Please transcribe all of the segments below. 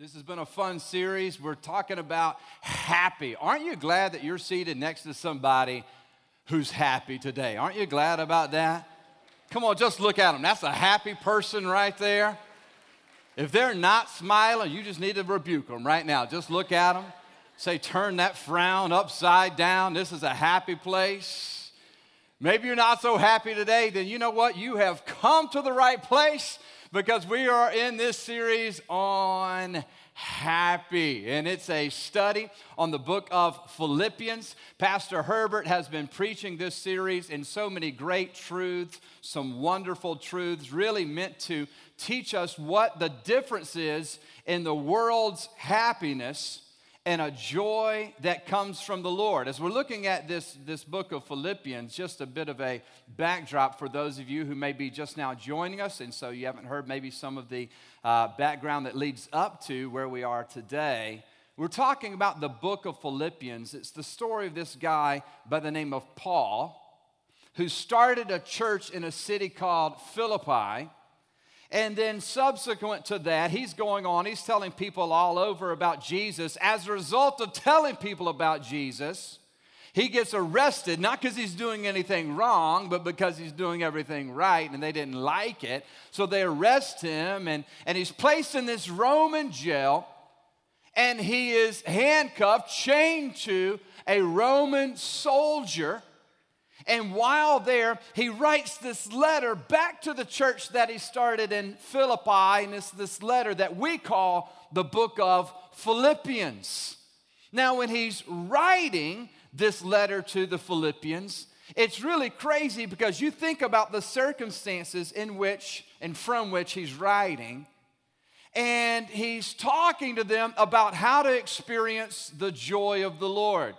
This has been a fun series. We're talking about happy. Aren't you glad that you're seated next to somebody who's happy today? Aren't you glad about that? Come on, just look at them. That's a happy person right there. If they're not smiling, you just need to rebuke them right now. Just look at them. Say, turn that frown upside down. This is a happy place. Maybe you're not so happy today, then you know what? You have come to the right place because we are in this series on happy. And it's a study on the book of Philippians. Pastor Herbert has been preaching this series in so many great truths, some wonderful truths, really meant to teach us what the difference is in the world's happiness and a joy that comes from the Lord. As we're looking at this, this book of Philippians, just a bit of a backdrop for those of you who may be just now joining us, and so you haven't heard maybe some of the uh, background that leads up to where we are today. We're talking about the book of Philippians. It's the story of this guy by the name of Paul who started a church in a city called Philippi and then, subsequent to that, he's going on, he's telling people all over about Jesus. As a result of telling people about Jesus, he gets arrested, not because he's doing anything wrong, but because he's doing everything right, and they didn't like it. So they arrest him, and, and he's placed in this Roman jail, and he is handcuffed, chained to a Roman soldier and while there, he writes this letter back to the church that he started in Philippi, and it's this letter that we call the book of Philippians. Now, when he's writing this letter to the Philippians, it's really crazy because you think about the circumstances in which and from which he's writing, and he's talking to them about how to experience the joy of the Lord.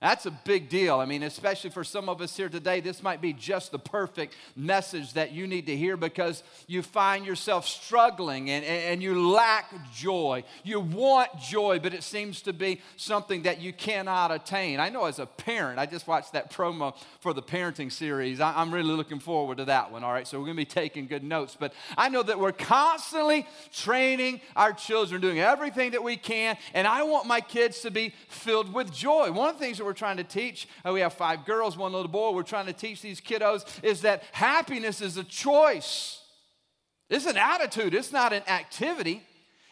That's a big deal. I mean, especially for some of us here today, this might be just the perfect message that you need to hear because you find yourself struggling and, and, you lack joy. You want joy, but it seems to be something that you cannot attain. I know as a parent, I just watched that promo for the parenting series. I'm really looking forward to that one, all right? So we're going to be taking good notes. But I know that we're constantly training our children, doing everything that we can, and I want my kids to be filled with joy. One of the things that we're trying to teach, uh, we have five girls, one little boy, we're trying to teach these kiddos is that happiness is a choice. It's an attitude, it's not an activity.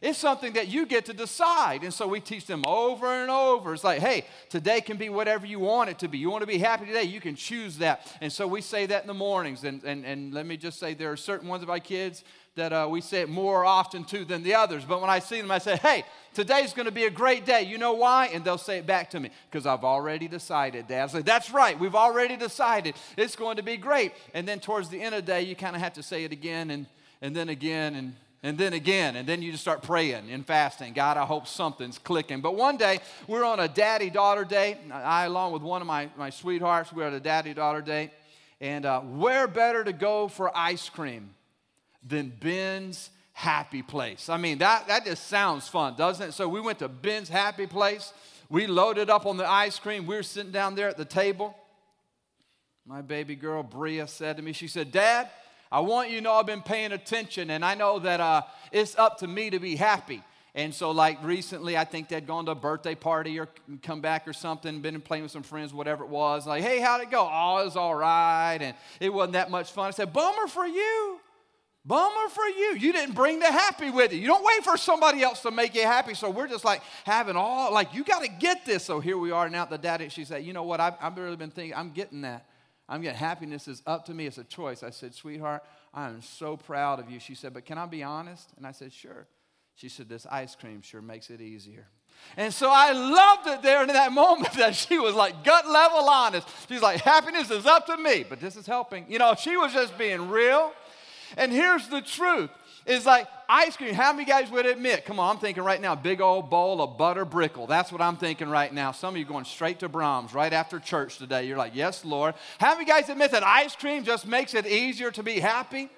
It's something that you get to decide. And so we teach them over and over. It's like, hey, today can be whatever you want it to be. You want to be happy today, you can choose that. And so we say that in the mornings. And, and, and let me just say, there are certain ones of my kids that uh, we say it more often to than the others. But when I see them, I say, hey, today's going to be a great day. You know why? And they'll say it back to me because I've already decided, Dad. I say, that's right. We've already decided it's going to be great. And then towards the end of the day, you kind of have to say it again and, and then again and and then again, and then you just start praying and fasting. God, I hope something's clicking. But one day, we're on a daddy daughter date. I, along with one of my, my sweethearts, we're at a daddy daughter date. And uh, where better to go for ice cream than Ben's Happy Place. I mean, that, that just sounds fun, doesn't it? So we went to Ben's Happy Place. We loaded up on the ice cream. We were sitting down there at the table. My baby girl, Bria, said to me, she said, Dad, I want you to know I've been paying attention, and I know that uh, it's up to me to be happy. And so, like recently, I think they'd gone to a birthday party or come back or something, been playing with some friends, whatever it was. Like, hey, how'd it go? Oh, it was all right. And it wasn't that much fun. I said, bummer for you. Bummer for you. You didn't bring the happy with you. You don't wait for somebody else to make you happy. So we're just like having all, like, you got to get this. So here we are now. The daddy, she said, You know what? I've, I've really been thinking, I'm getting that. I'm getting happiness is up to me. It's a choice. I said, Sweetheart, I am so proud of you. She said, But can I be honest? And I said, Sure. She said, This ice cream sure makes it easier. And so I loved it there in that moment that she was like gut level honest. She's like, Happiness is up to me, but this is helping. You know, she was just being real. And here's the truth is like ice cream. How many guys would admit? Come on, I'm thinking right now, big old bowl of butter brickle. That's what I'm thinking right now. Some of you going straight to Braum's right after church today. You're like, yes, Lord. How many guys admit that ice cream just makes it easier to be happy?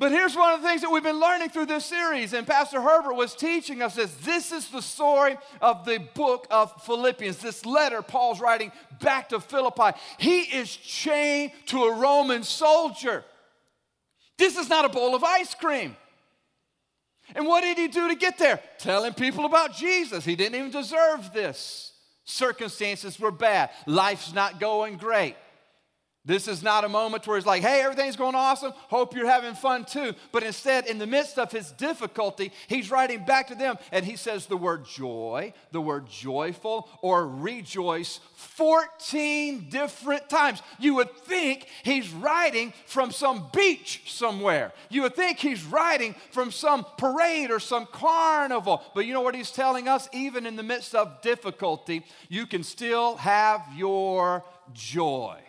But here's one of the things that we've been learning through this series, and Pastor Herbert was teaching us this. This is the story of the book of Philippians, this letter Paul's writing back to Philippi. He is chained to a Roman soldier. This is not a bowl of ice cream. And what did he do to get there? Telling people about Jesus. He didn't even deserve this. Circumstances were bad, life's not going great. This is not a moment where he's like, hey, everything's going awesome. Hope you're having fun too. But instead, in the midst of his difficulty, he's writing back to them and he says the word joy, the word joyful, or rejoice 14 different times. You would think he's writing from some beach somewhere. You would think he's writing from some parade or some carnival. But you know what he's telling us? Even in the midst of difficulty, you can still have your joy.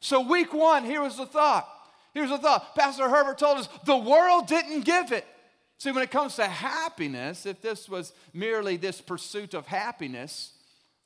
So, week one, here was the thought. Here's the thought. Pastor Herbert told us the world didn't give it. See, when it comes to happiness, if this was merely this pursuit of happiness,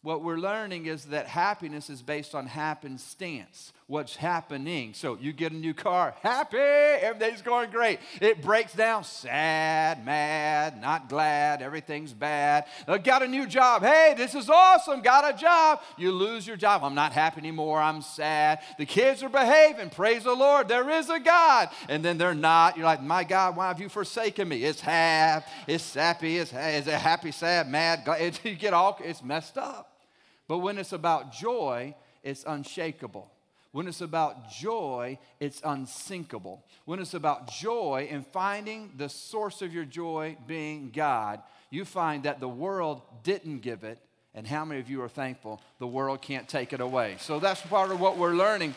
what we're learning is that happiness is based on happenstance, what's happening. So you get a new car, happy, everything's going great. It breaks down, sad, mad, not glad, everything's bad. I got a new job, hey, this is awesome, got a job. You lose your job, I'm not happy anymore, I'm sad. The kids are behaving, praise the Lord, there is a God. And then they're not. You're like, my God, why have you forsaken me? It's half, it's sappy, it's, it's a happy, sad, mad. Glad. You get all, it's messed up. But when it's about joy, it's unshakable. When it's about joy, it's unsinkable. When it's about joy and finding the source of your joy being God, you find that the world didn't give it. And how many of you are thankful the world can't take it away? So that's part of what we're learning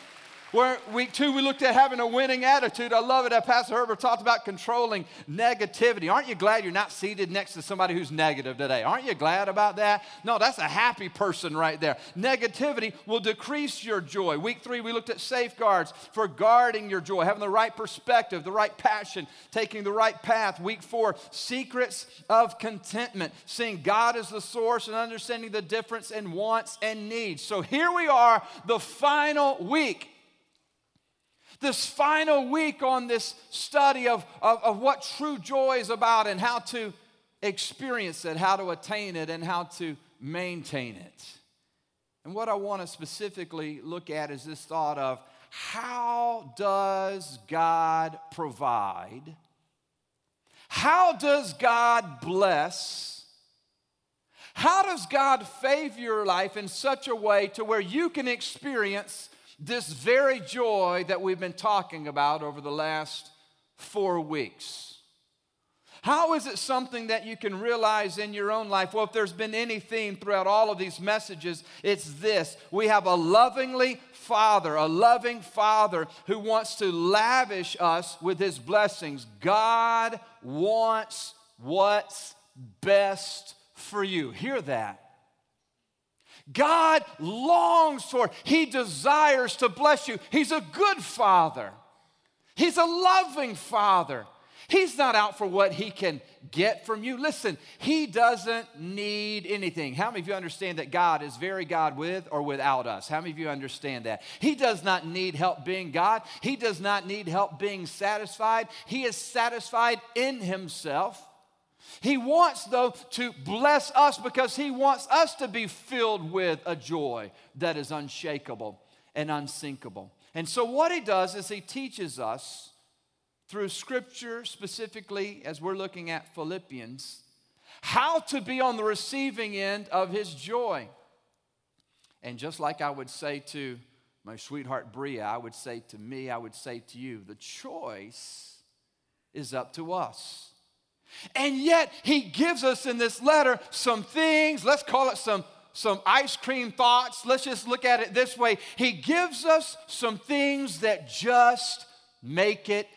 where week two, we looked at having a winning attitude. I love it that Pastor Herbert talked about controlling negativity. Aren't you glad you're not seated next to somebody who's negative today? Aren't you glad about that? No, that's a happy person right there. Negativity will decrease your joy. Week three, we looked at safeguards for guarding your joy, having the right perspective, the right passion, taking the right path. Week four, secrets of contentment, seeing God as the source and understanding the difference in wants and needs. So here we are, the final week this final week on this study of, of, of, what true joy is about and how to experience it, how to attain it, and how to maintain it. And what I want to specifically look at is this thought of how does God provide? How does God bless? How does God favor your life in such a way to where you can experience this very joy that we've been talking about over the last four weeks. How is it something that you can realize in your own life? Well, if there's been any theme throughout all of these messages, it's this. We have a lovingly Father, a loving Father who wants to lavish us with His blessings. God wants what's best for you. Hear that. God longs for, He desires to bless you. He's a good father, He's a loving father. He's not out for what He can get from you. Listen, He doesn't need anything. How many of you understand that God is very God with or without us? How many of you understand that? He does not need help being God, He does not need help being satisfied. He is satisfied in Himself. He wants, though, to bless us because He wants us to be filled with a joy that is unshakable and unsinkable. And so, what He does is He teaches us through Scripture, specifically as we're looking at Philippians, how to be on the receiving end of His joy. And just like I would say to my sweetheart Bria, I would say to me, I would say to you, the choice is up to us. And yet, he gives us in this letter some things, let's call it some, some ice cream thoughts. Let's just look at it this way. He gives us some things that just make it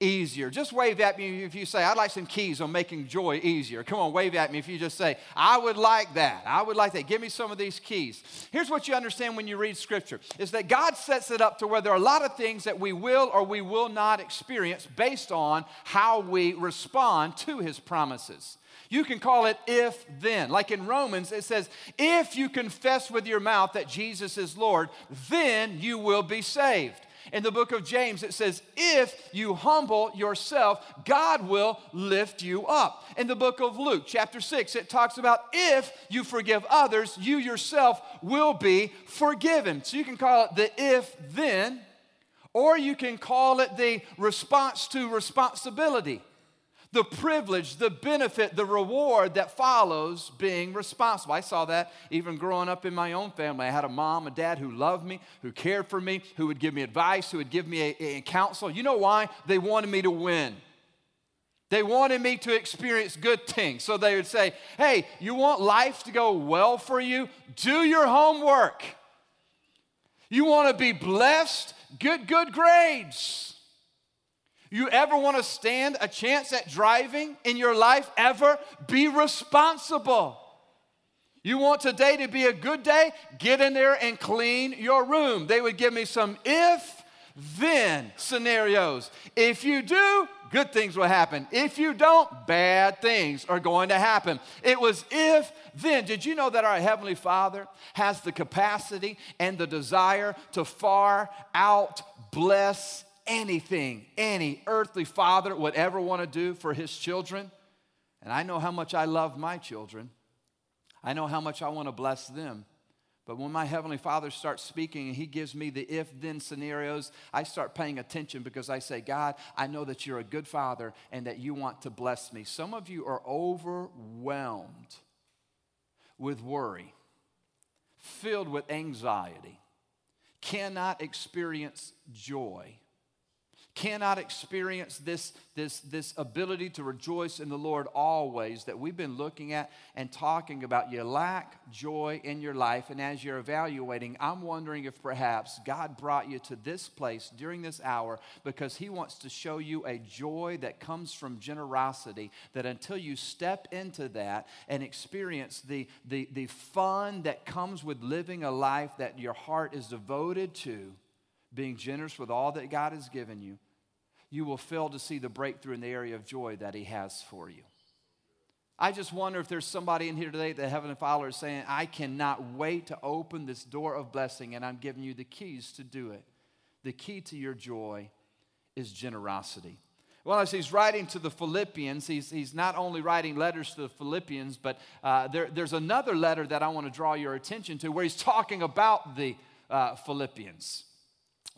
easier. Just wave at me if you say, I'd like some keys on making joy easier. Come on, wave at me if you just say, I would like that. I would like that. Give me some of these keys. Here's what you understand when you read scripture is that God sets it up to where there are a lot of things that we will or we will not experience based on how we respond to his promises. You can call it if then. Like in Romans, it says, if you confess with your mouth that Jesus is Lord, then you will be saved. In the book of James, it says, If you humble yourself, God will lift you up. In the book of Luke, chapter 6, it talks about if you forgive others, you yourself will be forgiven. So you can call it the if then, or you can call it the response to responsibility. The privilege, the benefit, the reward that follows being responsible. I saw that even growing up in my own family. I had a mom, a dad who loved me, who cared for me, who would give me advice, who would give me a, a counsel. You know why? They wanted me to win. They wanted me to experience good things. So they would say, Hey, you want life to go well for you? Do your homework. You want to be blessed? Get good grades. You ever want to stand a chance at driving in your life? Ever? Be responsible. You want today to be a good day? Get in there and clean your room. They would give me some if then scenarios. If you do, good things will happen. If you don't, bad things are going to happen. It was if then. Did you know that our Heavenly Father has the capacity and the desire to far out bless anything any earthly father would ever want to do for his children. And I know how much I love my children. I know how much I want to bless them. But when my Heavenly Father starts speaking and He gives me the if then scenarios, I start paying attention because I say, God, I know that you're a good Father and that you want to bless me. Some of you are overwhelmed with worry, filled with anxiety, cannot experience joy cannot experience this, this, this ability to rejoice in the Lord always that we've been looking at and talking about, you lack joy in your life. And as you're evaluating, I'm wondering if perhaps God brought you to this place during this hour because He wants to show you a joy that comes from generosity. That until you step into that and experience the, the, the fun that comes with living a life that your heart is devoted to, being generous with all that God has given you, you will fail to see the breakthrough in the area of joy that He has for you. I just wonder if there's somebody in here today that Heavenly Father is saying, I cannot wait to open this door of blessing, and I'm giving you the keys to do it. The key to your joy is generosity. Well, as he's writing to the Philippians, he's, he's not only writing letters to the Philippians, but uh, there, there's another letter that I want to draw your attention to where he's talking about the uh, Philippians.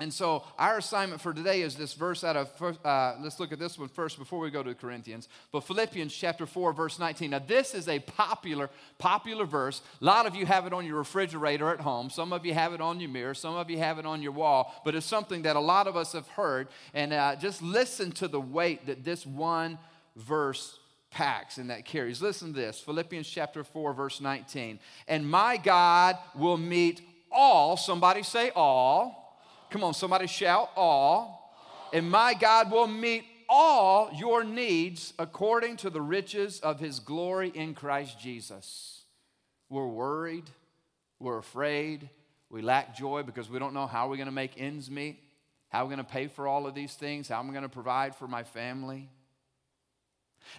And so our assignment for today is this verse out of, uh, let's look at this one first before we go to Corinthians. But Philippians chapter 4, verse 19. Now, this is a popular, popular verse. A lot of you have it on your refrigerator at home. Some of you have it on your mirror. Some of you have it on your wall. But it's something that a lot of us have heard. And uh, just listen to the weight that this one verse packs and that carries. Listen to this Philippians chapter 4, verse 19. And my God will meet all, somebody say all Come on, somebody shout, all. And my God will meet all your needs according to the riches of his glory in Christ Jesus. We're worried, we're afraid, we lack joy because we don't know how we're going to make ends meet, how we're going to pay for all of these things, how I'm going to provide for my family.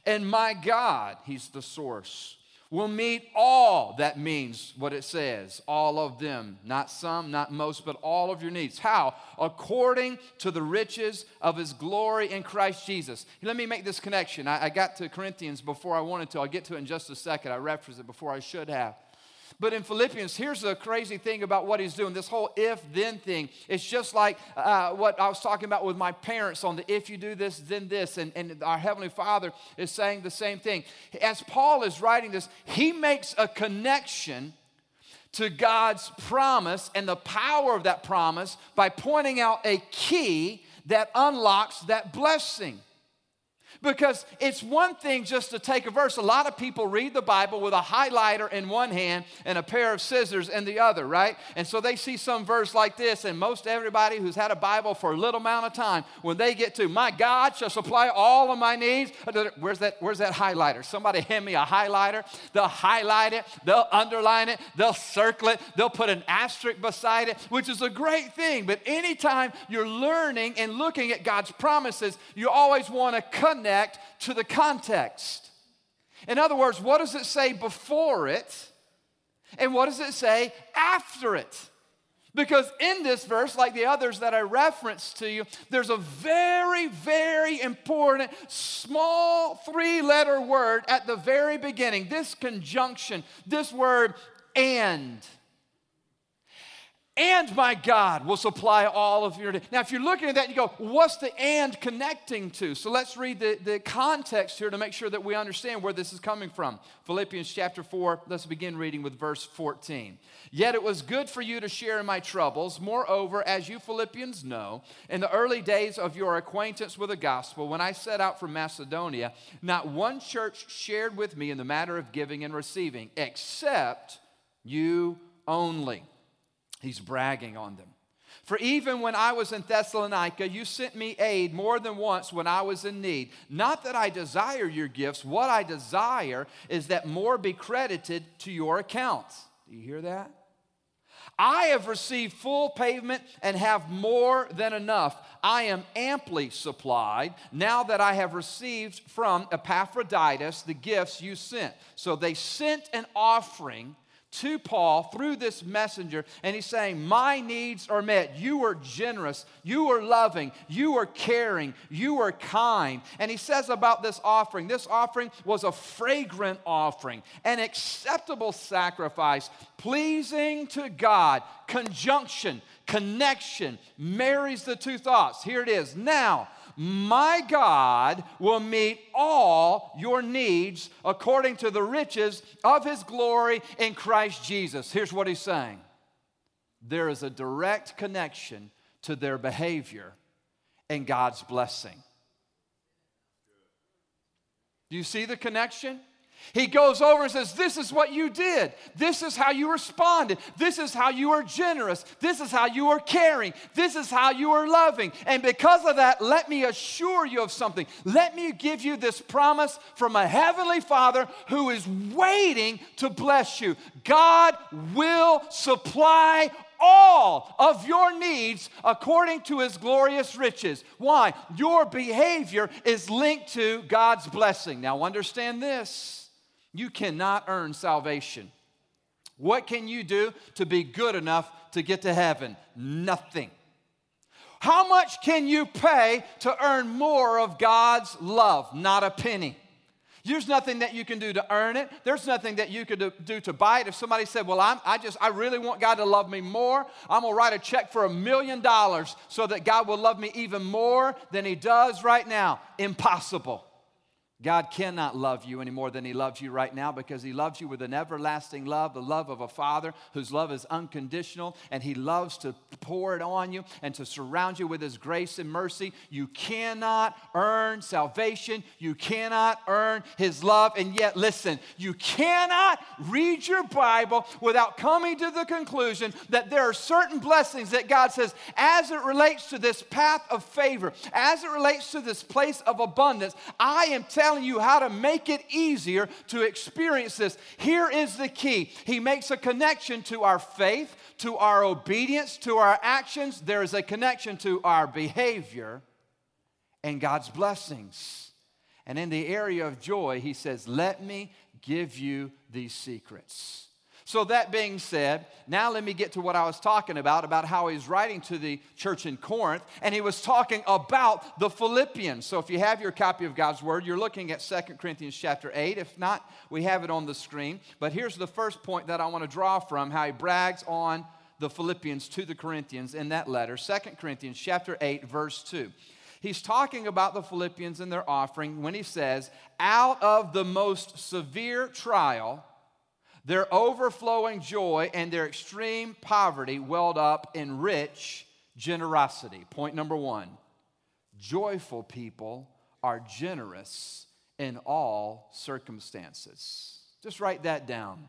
And my God, he's the source will meet all. That means what it says all of them, not some, not most, but all of your needs. How? According to the riches of his glory in Christ Jesus. Let me make this connection. I, I got to Corinthians before I wanted to. I'll get to it in just a second. I referenced it before I should have. But in Philippians, here's the crazy thing about what he's doing this whole if then thing. It's just like uh, what I was talking about with my parents on the if you do this, then this. And, and our Heavenly Father is saying the same thing. As Paul is writing this, he makes a connection to God's promise and the power of that promise by pointing out a key that unlocks that blessing. Because it's one thing just to take a verse. A lot of people read the Bible with a highlighter in one hand and a pair of scissors in the other, right? And so they see some verse like this, and most everybody who's had a Bible for a little amount of time, when they get to, my God shall supply all of my needs, uh, where's that, where's that highlighter? Somebody hand me a highlighter. They'll highlight it, they'll underline it, they'll circle it, they'll put an asterisk beside it, which is a great thing. But anytime you're learning and looking at God's promises, you always want to connect connect to the context. In other words, what does it say before it? And what does it say after it? Because in this verse, like the others that I referenced to you, there's a very, very important small three letter word at the very beginning. This conjunction, this word and. And my God will supply all of your. Now, if you're looking at that, you go, what's the and connecting to? So let's read the, the context here to make sure that we understand where this is coming from. Philippians chapter 4, let's begin reading with verse 14. Yet it was good for you to share in my troubles. Moreover, as you Philippians know, in the early days of your acquaintance with the gospel, when I set out from Macedonia, not one church shared with me in the matter of giving and receiving, except you only. He's bragging on them. For even when I was in Thessalonica, you sent me aid more than once when I was in need. Not that I desire your gifts, what I desire is that more be credited to your accounts. Do you hear that? I have received full payment and have more than enough. I am amply supplied now that I have received from Epaphroditus the gifts you sent. So they sent an offering to Paul through this messenger, and he's saying, My needs are met. You are generous, you are loving, you are caring, you are kind. And he says about this offering this offering was a fragrant offering, an acceptable sacrifice, pleasing to God. Conjunction, connection marries the two thoughts. Here it is. Now, my God will meet all your needs according to the riches of his glory in Christ Jesus. Here's what he's saying there is a direct connection to their behavior and God's blessing. Do you see the connection? He goes over and says, This is what you did. This is how you responded. This is how you are generous. This is how you are caring. This is how you are loving. And because of that, let me assure you of something. Let me give you this promise from a heavenly Father who is waiting to bless you. God will supply all of your needs according to his glorious riches. Why? Your behavior is linked to God's blessing. Now, understand this you cannot earn salvation. What can you do to be good enough to get to heaven? Nothing. How much can you pay to earn more of God's love? Not a penny. There's nothing that you can do to earn it. There's nothing that you could do to buy it. If somebody said, Well, I'm, I just, I really want God to love me more, I'm gonna write a check for a million dollars so that God will love me even more than He does right now. Impossible. God cannot love you any more than He loves you right now because He loves you with an everlasting love, the love of a Father whose love is unconditional, and He loves to pour it on you and to surround you with His grace and mercy. You cannot earn salvation, you cannot earn His love, and yet, listen, you cannot read your Bible without coming to the conclusion that there are certain blessings that God says, as it relates to this path of favor, as it relates to this place of abundance, I am telling telling you how to make it easier to experience this. Here is the key He makes a connection to our faith, to our obedience, to our actions. There is a connection to our behavior and God's blessings. And in the area of joy, He says, Let me give you these secrets. So, that being said, now let me get to what I was talking about, about how he's writing to the church in Corinth, and he was talking about the Philippians. So, if you have your copy of God's Word, you're looking at Second Corinthians chapter 8. If not, we have it on the screen. But here's the first point that I want to draw from how he brags on the Philippians to the Corinthians in that letter, Second Corinthians chapter 8, verse 2. He's talking about the Philippians and their offering when he says, Out of the most severe trial, their overflowing joy and their extreme poverty welled up in rich generosity. Point number one joyful people are generous in all circumstances. Just write that down.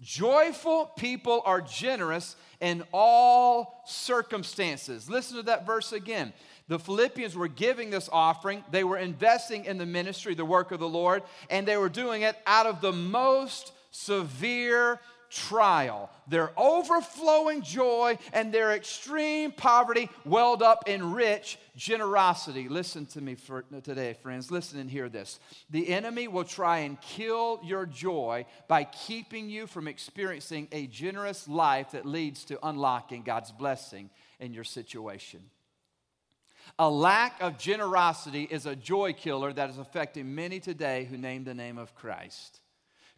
Joyful people are generous in all circumstances. Listen to that verse again. The Philippians were giving this offering, they were investing in the ministry, the work of the Lord, and they were doing it out of the most severe trial. Their overflowing joy and their extreme poverty welled up in rich generosity. Listen to me for today, friends. Listen and hear this. The enemy will try and kill your joy by keeping you from experiencing a generous life that leads to unlocking God's blessing in your situation. A lack of generosity is a joy killer that is affecting many today who name the name of Christ.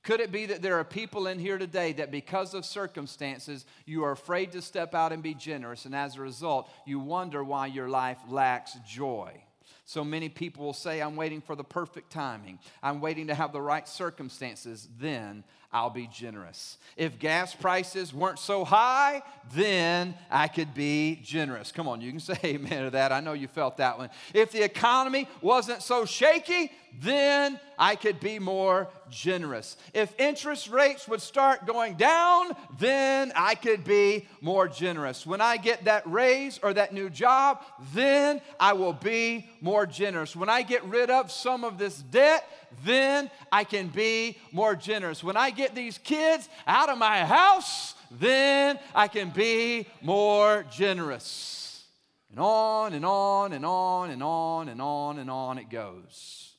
Could it be that there are people in here today that because of circumstances, you are afraid to step out and be generous, and as a result, you wonder why your life lacks joy? So many people will say, I'm waiting for the perfect timing. I'm waiting to have the right circumstances. Then I'll be generous. If gas prices weren't so high, then I could be generous. Come on, you can say amen to that. I know you felt that one. If the economy wasn't so shaky, then I could be more generous. If interest rates would start going down, then I could be more generous. When I get that raise or that new job, then I will be more generous. When I get rid of some of this debt, then I can be more generous. When I get these kids out of my house, then I can be more generous. And on and on and on and on and on and on it goes.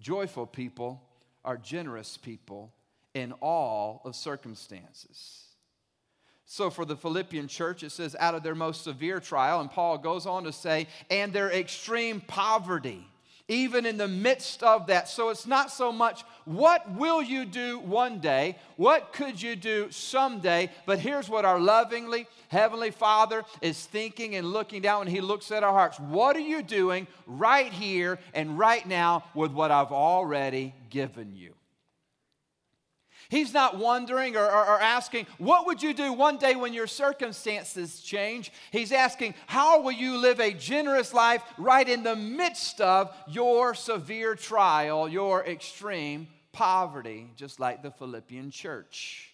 Joyful people are generous people in all of circumstances. So, for the Philippian church, it says, out of their most severe trial, and Paul goes on to say, and their extreme poverty even in the midst of that. So it's not so much what will you do one day, what could you do someday, but here's what our lovingly Heavenly Father is thinking and looking down when He looks at our hearts. What are you doing right here and right now with what I've already given you? He's not wondering or, or, or, asking, What would you do one day when your circumstances change? He's asking, How will you live a generous life right in the midst of your severe trial, your extreme poverty, just like the Philippian church?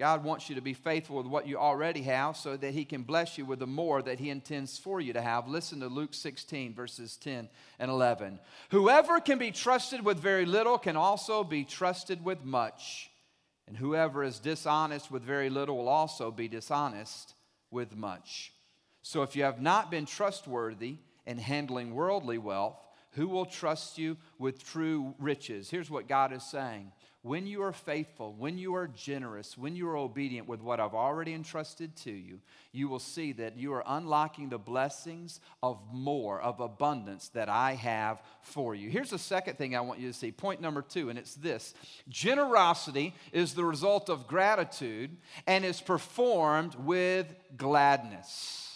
God wants you to be faithful with what you already have so that He can bless you with the more that He intends for you to have. Listen to Luke 16, verses 10 and 11. Whoever can be trusted with very little can also be trusted with much. And whoever is dishonest with very little will also be dishonest with much. So if you have not been trustworthy in handling worldly wealth, who will trust you with true riches? Here's what God is saying when you are faithful, when you are generous, when you are obedient with what I've already entrusted to you, you will see that you are unlocking the blessings of more, of abundance that I have for you. Here's the second thing I want you to see. Point number two, and it's this generosity is the result of gratitude and is performed with gladness.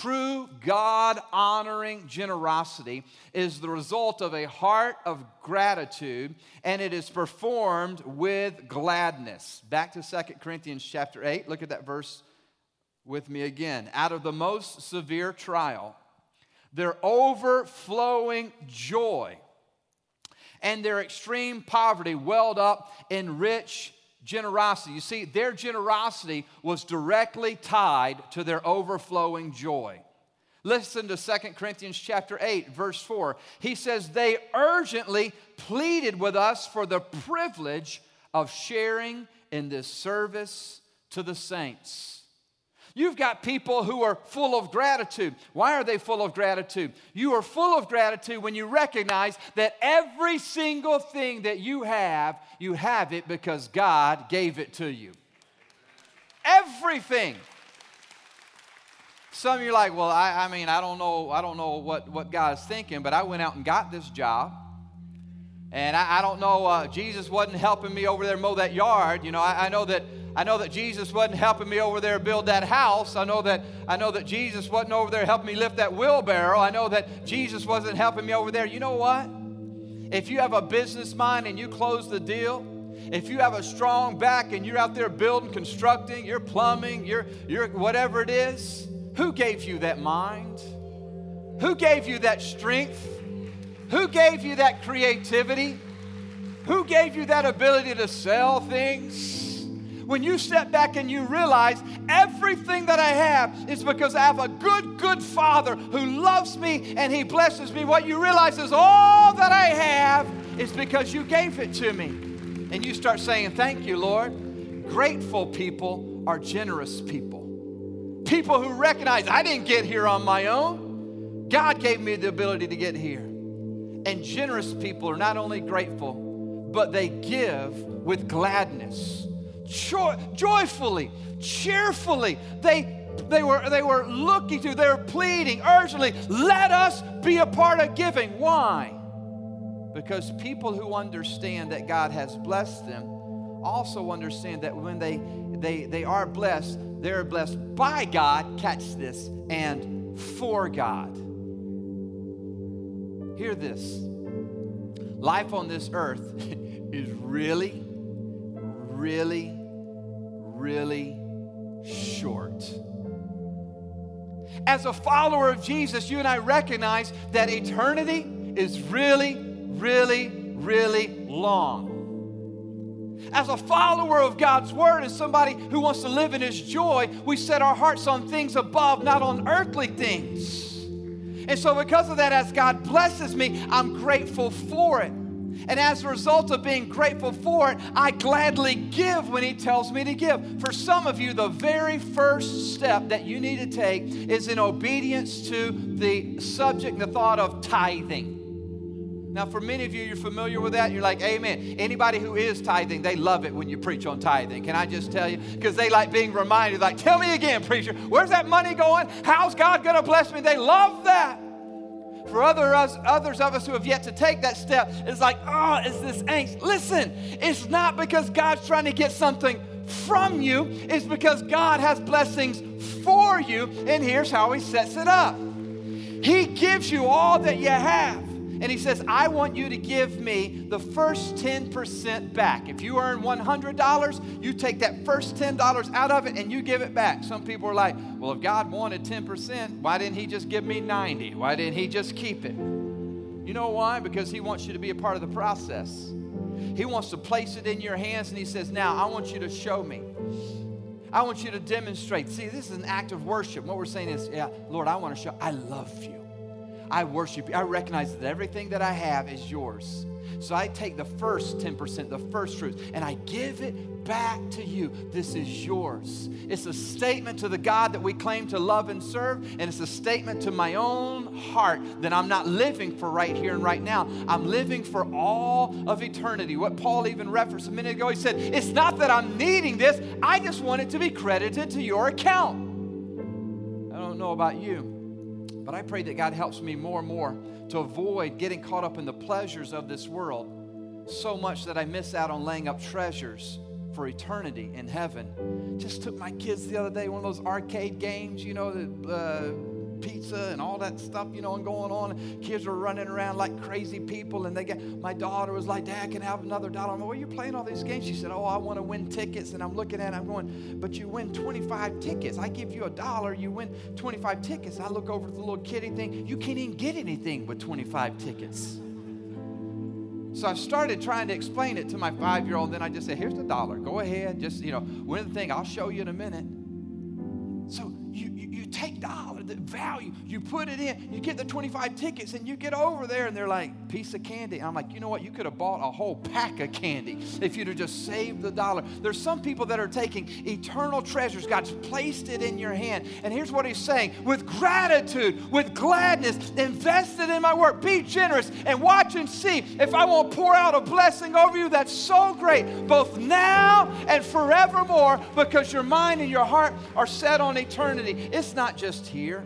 True God honoring generosity is the result of a heart of gratitude and it is performed with gladness. Back to Second Corinthians chapter 8. Look at that verse with me again. Out of the most severe trial, their overflowing joy and their extreme poverty welled up in rich generosity. You see, their generosity was directly tied to their overflowing joy. Listen to 2 Corinthians chapter 8 verse 4. He says they urgently pleaded with us for the privilege of sharing in this service to the saints. You've got people who are full of gratitude. Why are they full of gratitude? You are full of gratitude when you recognize that every single thing that you have, you have it because God gave it to you. Everything. Some of you are like, well, I, I mean, I don't know, I don't know what, what God is thinking, but I went out and got this job. And I, I don't know, uh, Jesus wasn't helping me over there mow that yard. You know, I, I know that I know that Jesus wasn't helping me over there build that house. I know that I know that Jesus wasn't over there helping me lift that wheelbarrow. I know that Jesus wasn't helping me over there. You know what? If you have a business mind and you close the deal, if you have a strong back and you're out there building, constructing, you're plumbing, you're, you're whatever it is, who gave you that mind? Who gave you that strength? Who gave you that creativity? Who gave you that ability to sell things? When you step back and you realize everything that I have is because I have a good, good Father who loves me and He blesses me, what you realize is all that I have is because you gave it to me. And you start saying, Thank you, Lord. Grateful people are generous people. People who recognize I didn't get here on my own, God gave me the ability to get here. And generous people are not only grateful, but they give with gladness joy, joyfully, cheerfully. They, they, were, they were looking to, they were pleading urgently, let us be a part of giving. Why? Because people who understand that God has blessed them also understand that when they, they, they are blessed, they're blessed by God, catch this, and for God. Hear this life on this earth is really, really, really short. As a follower of Jesus, you and I recognize that eternity is really, really, really long. As a follower of God's word and somebody who wants to live in his joy, we set our hearts on things above, not on earthly things. And so, because of that, as God blesses me, I'm grateful for it. And as a result of being grateful for it, I gladly give when He tells me to give. For some of you, the very first step that you need to take is in obedience to the subject, the thought of tithing. Now, for many of you, you're familiar with that. You're like, Amen. Anybody who is tithing, they love it when you preach on tithing. Can I just tell you? Because they like being reminded, like, tell me again, preacher, where's that money going? How's God going to bless me? They love that. For other, us, others of us who have yet to take that step, it's like, oh, is this angst. Listen, it's not because God's trying to get something from you, it's because God has blessings for you, and here's how He sets it up He gives you all that you have. And he says, I want you to give me the first 10% back. If you earn $100, you take that first $10 out of it and you give it back. Some people are like, well, if God wanted 10%, why didn't he just give me 90? Why didn't he just keep it? You know why? Because he wants you to be a part of the process. He wants to place it in your hands and he says, now I want you to show me. I want you to demonstrate. See, this is an act of worship. What we're saying is, yeah, Lord, I want to show I love you. I worship you. I recognize that everything that I have is yours. So I take the first 10%, the first fruits, and I give it back to you. This is yours. It's a statement to the God that we claim to love and serve, and it's a statement to my own heart that I'm not living for right here and right now. I'm living for all of eternity. What Paul even referenced a minute ago, he said, It's not that I'm needing this, I just want it to be credited to your account. I don't know about you. But I pray that God helps me more and more to avoid getting caught up in the pleasures of this world so much that I miss out on laying up treasures for eternity in heaven. Just took my kids the other day, one of those arcade games, you know, uh, pizza and all that stuff, you know, and going on. Kids were running around like crazy people, and they get my daughter was like, Dad, can I have another dollar? I'm like, well, you're playing all these games. She said, Oh, I want to win tickets. And I'm looking at it, I'm going, But you win 25 tickets. I give you a dollar, you win 25 tickets. I look over at the little kitty thing. You can't even get anything with 25 tickets. So I started trying to explain it to my five year old. Then I just said, Here's the dollar. Go ahead. Just, you know, win the thing. I'll show you in a minute. So you, you, you take dollar, the value, you put it in, you get the 25 tickets, and you get over there, and they're like, piece of candy. And I'm like, you know what? You could have bought a whole pack of candy if you'd have just saved the dollar. There's some people that are taking eternal treasures. God's placed it in your hand. And here's what he's saying with gratitude, with gladness, invest it in my work. Be generous and watch and see if I won't pour out a blessing over you that's so great, both now and forevermore, because your mind and your heart are set on eternity. It's not just here.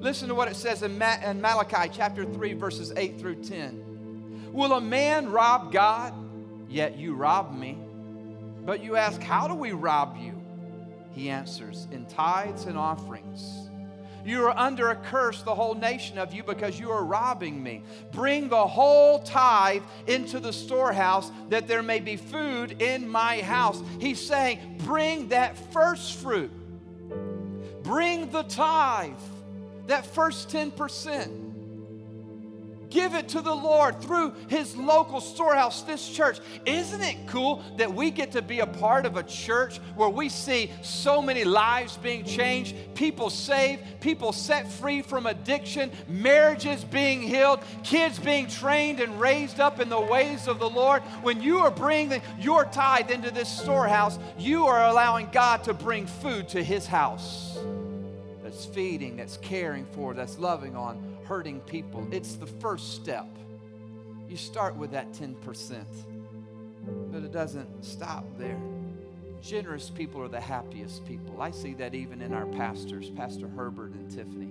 Listen to what it says in, Ma- in Malachi chapter 3, verses 8 through 10. Will a man rob God? Yet you rob me. But you ask, How do we rob you? He answers, In tithes and offerings. You are under a curse, the whole nation of you, because you are robbing me. Bring the whole tithe into the storehouse, that there may be food in my house. He's saying, Bring that first fruit Bring the tithe, that first 10%. Give it to the Lord through His local storehouse, this church. Isn't it cool that we get to be a part of a church where we see so many lives being changed, people saved, people set free from addiction, marriages being healed, kids being trained and raised up in the ways of the Lord? When you are bringing your tithe into this storehouse, you are allowing God to bring food to His house that's feeding, that's caring for, that's loving on hurting people. It's the first step. You start with that 10%, but it doesn't stop there. Generous people are the happiest people. I see that even in our pastors, Pastor Herbert and Tiffany.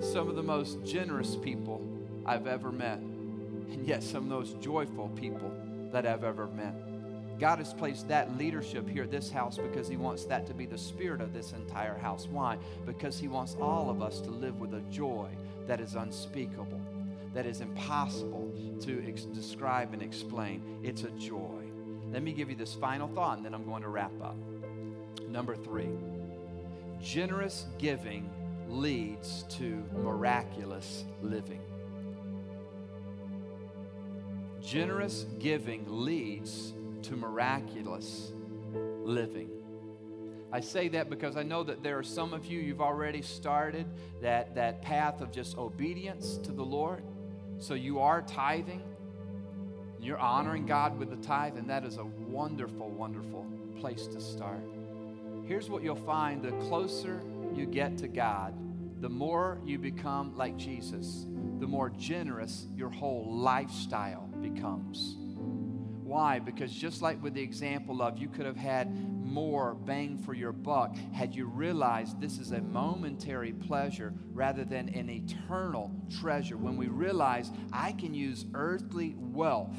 Some of the most generous people I've ever met. and yet some of those joyful people that I've ever met. God has placed that leadership here at this house because He wants that to be the spirit of this entire house. Why? Because He wants all of us to live with a joy that is unspeakable, that is impossible to ex- describe and explain. It's a joy. Let me give you this final thought, and then I'm going to wrap up. Number three generous giving leads to miraculous living. Generous giving leads to miraculous living. I say that because I know that there are some of you, you've already started that, that path of just obedience to the Lord. So you are tithing, you're honoring God with the tithe, and that is a wonderful, wonderful place to start. Here's what you'll find the closer you get to God, the more you become like Jesus, the more generous your whole lifestyle becomes. Why? Because just like with the example of you could have had more bang for your buck had you realized this is a momentary pleasure rather than an eternal treasure. When we realize I can use earthly wealth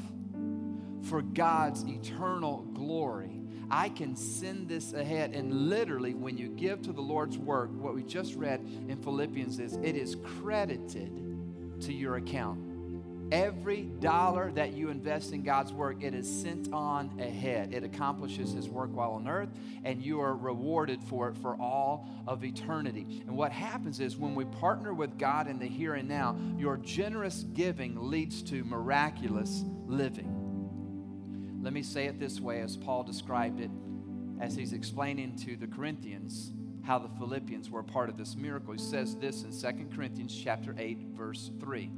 for God's eternal glory, I can send this ahead. And literally, when you give to the Lord's work, what we just read in Philippians is it is credited to your account. Every dollar that you invest in God's work, it is sent on ahead. It accomplishes His work while on earth, and you are rewarded for it for all of eternity. And what happens is when we partner with God in the here and now, your generous giving leads to miraculous living. Let me say it this way as Paul described it as he's explaining to the Corinthians how the Philippians were a part of this miracle. He says this in 2 Corinthians chapter 8 verse 3.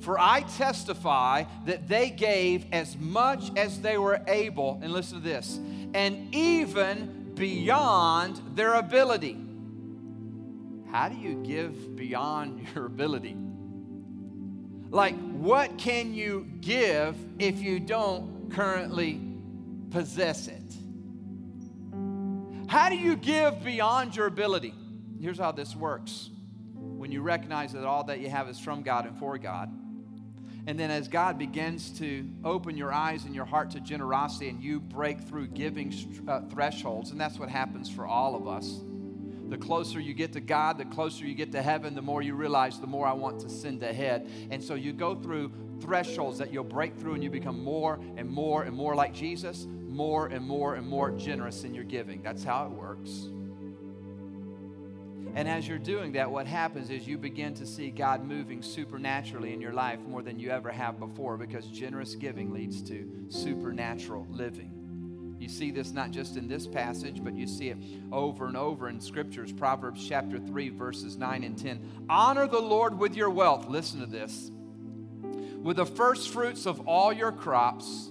For I testify that they gave as much as they were able, and listen to this, and even beyond their ability. How do you give beyond your ability? Like, what can you give if you don't currently possess it? How do you give beyond your ability? Here's how this works when you recognize that all that you have is from God and for God. And then as God begins to open your eyes and your heart to generosity and you break through giving uh, thresholds, and that's what happens for all of us. The closer you get to God, the closer you get to heaven, the more you realize the more I want to send ahead. And so you go through thresholds that you'll break through and you become more and more and more like Jesus, more and more and more generous in your giving. That's how it works. And as you're doing that, what happens is you begin to see God moving supernaturally in your life more than you ever have before because generous giving leads to supernatural living. You see this not just in this passage, but you see it over and over in scriptures. Proverbs chapter 3, verses 9 and 10. Honor the Lord with your wealth. Listen to this. With the first fruits of all your crops,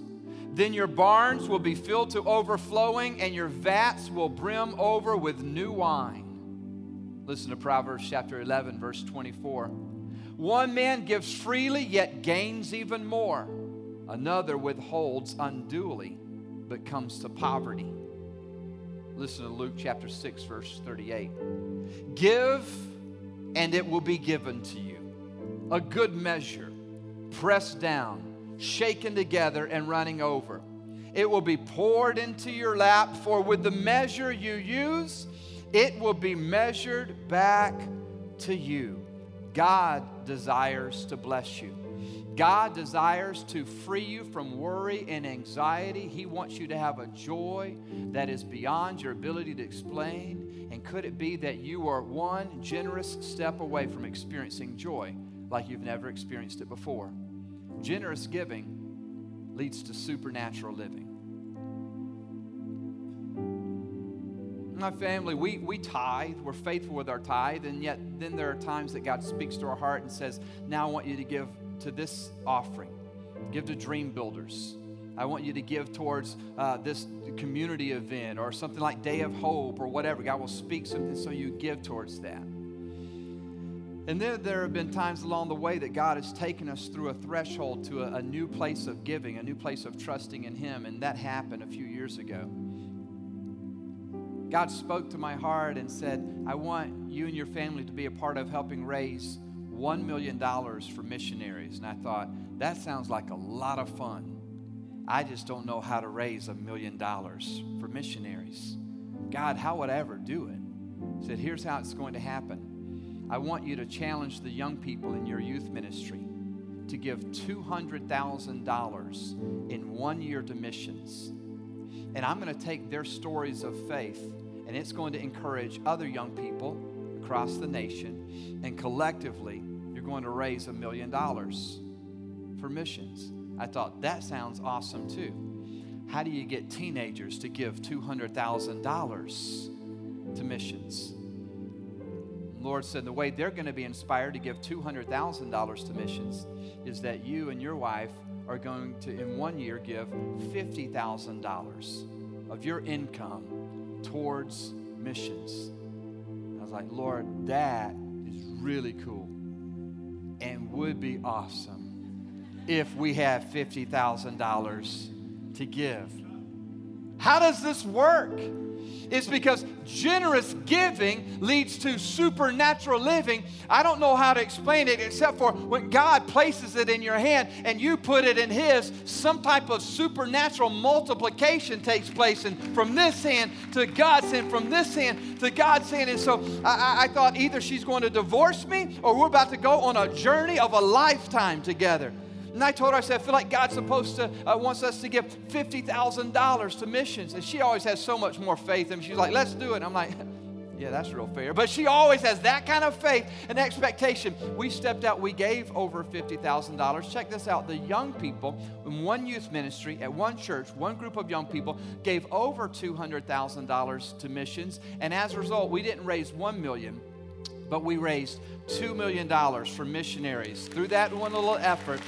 then your barns will be filled to overflowing, and your vats will brim over with new wine. Listen to Proverbs chapter 11, verse 24. One man gives freely, yet gains even more. Another withholds unduly, but comes to poverty. Listen to Luke chapter 6, verse 38. Give, and it will be given to you. A good measure, pressed down, shaken together, and running over. It will be poured into your lap, for with the measure you use, it will be measured back to you. God desires to bless you. God desires to free you from worry and anxiety. He wants you to have a joy that is beyond your ability to explain. And could it be that you are one generous step away from experiencing joy like you've never experienced it before? Generous giving leads to supernatural living. My family, we, we tithe, we're faithful with our tithe, and yet then there are times that God speaks to our heart and says, Now I want you to give to this offering, give to Dream Builders. I want you to give towards uh, this community event or something like Day of Hope or whatever. God will speak something so you give towards that. And then there have been times along the way that God has taken us through a threshold to a, a new place of giving, a new place of trusting in Him, and that happened a few years ago. God spoke to my heart and said, I want you and your family to be a part of helping raise $1 million for missionaries. And I thought, that sounds like a lot of fun. I just don't know how to raise a million dollars for missionaries. God, how would I ever do it? He said, Here's how it's going to happen. I want you to challenge the young people in your youth ministry to give $200,000 in one year to missions. And I'm going to take their stories of faith and it's going to encourage other young people across the nation. And collectively, you're going to raise a million dollars for missions. I thought that sounds awesome too. How do you get teenagers to give $200,000 to missions? Lord said the way they're going to be inspired to give $200,000 to missions is that you and your wife are going to, in one year, give $50,000 of your income towards missions. I was like, Lord, that is really cool and would be awesome if we have $50,000 to give. How does this work? It's because generous giving leads to supernatural living. I don't know how to explain it except for when God places it in your hand and you put it in His, some type of supernatural multiplication takes place. And from this hand to God's hand, from this hand to God's hand. And so I, I thought either she's going to divorce me or we're about to go on a journey of a lifetime together. And I told her, I said, I feel like God's supposed to, uh, wants us to give $50,000 to missions. And she always has so much more faith. And she's like, let's do it. And I'm like, yeah, that's real fair. But she always has that kind of faith and expectation. We stepped out, we gave over $50,000. Check this out. The young people in one youth ministry at one church, one group of young people gave over $200,000 to missions. And as a result, we didn't raise 1 million, but we raised $2 million for missionaries. Through that one little effort,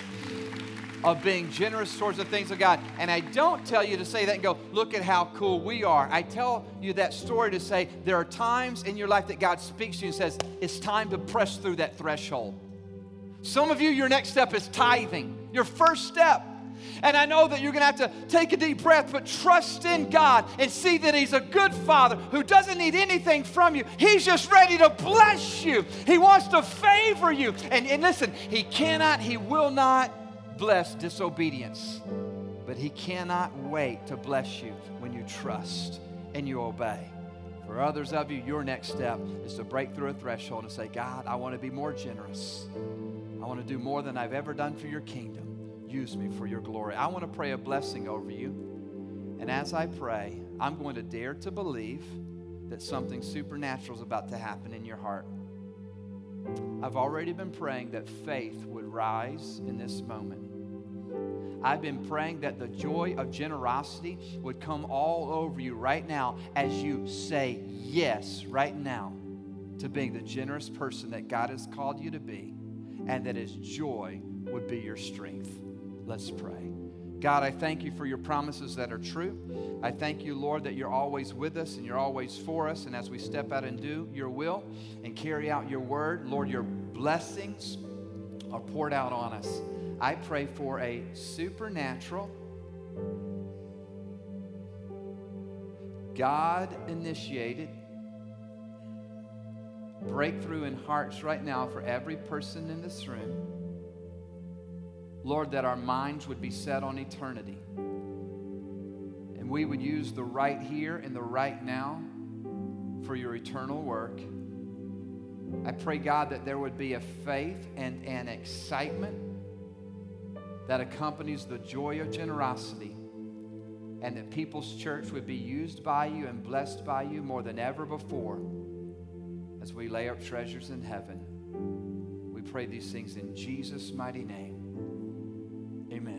of being generous towards the things of God. And I don't tell you to say that and go, look at how cool we are. I tell you that story to say there are times in your life that God speaks to you and says, it's time to press through that threshold. Some of you, your next step is tithing, your first step. And I know that you're going to have to take a deep breath, but trust in God and see that He's a good Father who doesn't need anything from you. He's just ready to bless you. He wants to favor you. And, and listen, He cannot, He will not bless disobedience, but He cannot wait to bless you when you trust and you obey. For others of you, your next step is to break through a threshold and say, God, I want to be more generous. I want to do more than I've ever done for your kingdom. Use me for your glory. I want to pray a blessing over you. And as I pray, I'm going to dare to believe that something supernatural is about to happen in your heart. I've already been praying that faith would rise in this moment. I've been praying that the joy of generosity would come all over you right now as you say yes right now to being the generous person that God has called you to be, and that His joy would be your strength. Let's pray. God, I thank you for your promises that are true. I thank you, Lord, that you're always with us and you're always for us. And as we step out and do your will and carry out your word, Lord, your blessings are poured out on us. I pray for a supernatural, God initiated breakthrough in hearts right now for every person in this room. Lord, that our minds would be set on eternity. And we would use the right here and the right now for your eternal work. I pray, God, that there would be a faith and an excitement that accompanies the joy of generosity, and that People's Church would be used by you and blessed by you more than ever before as we lay up treasures in heaven. We pray these things in Jesus' mighty name. Amen.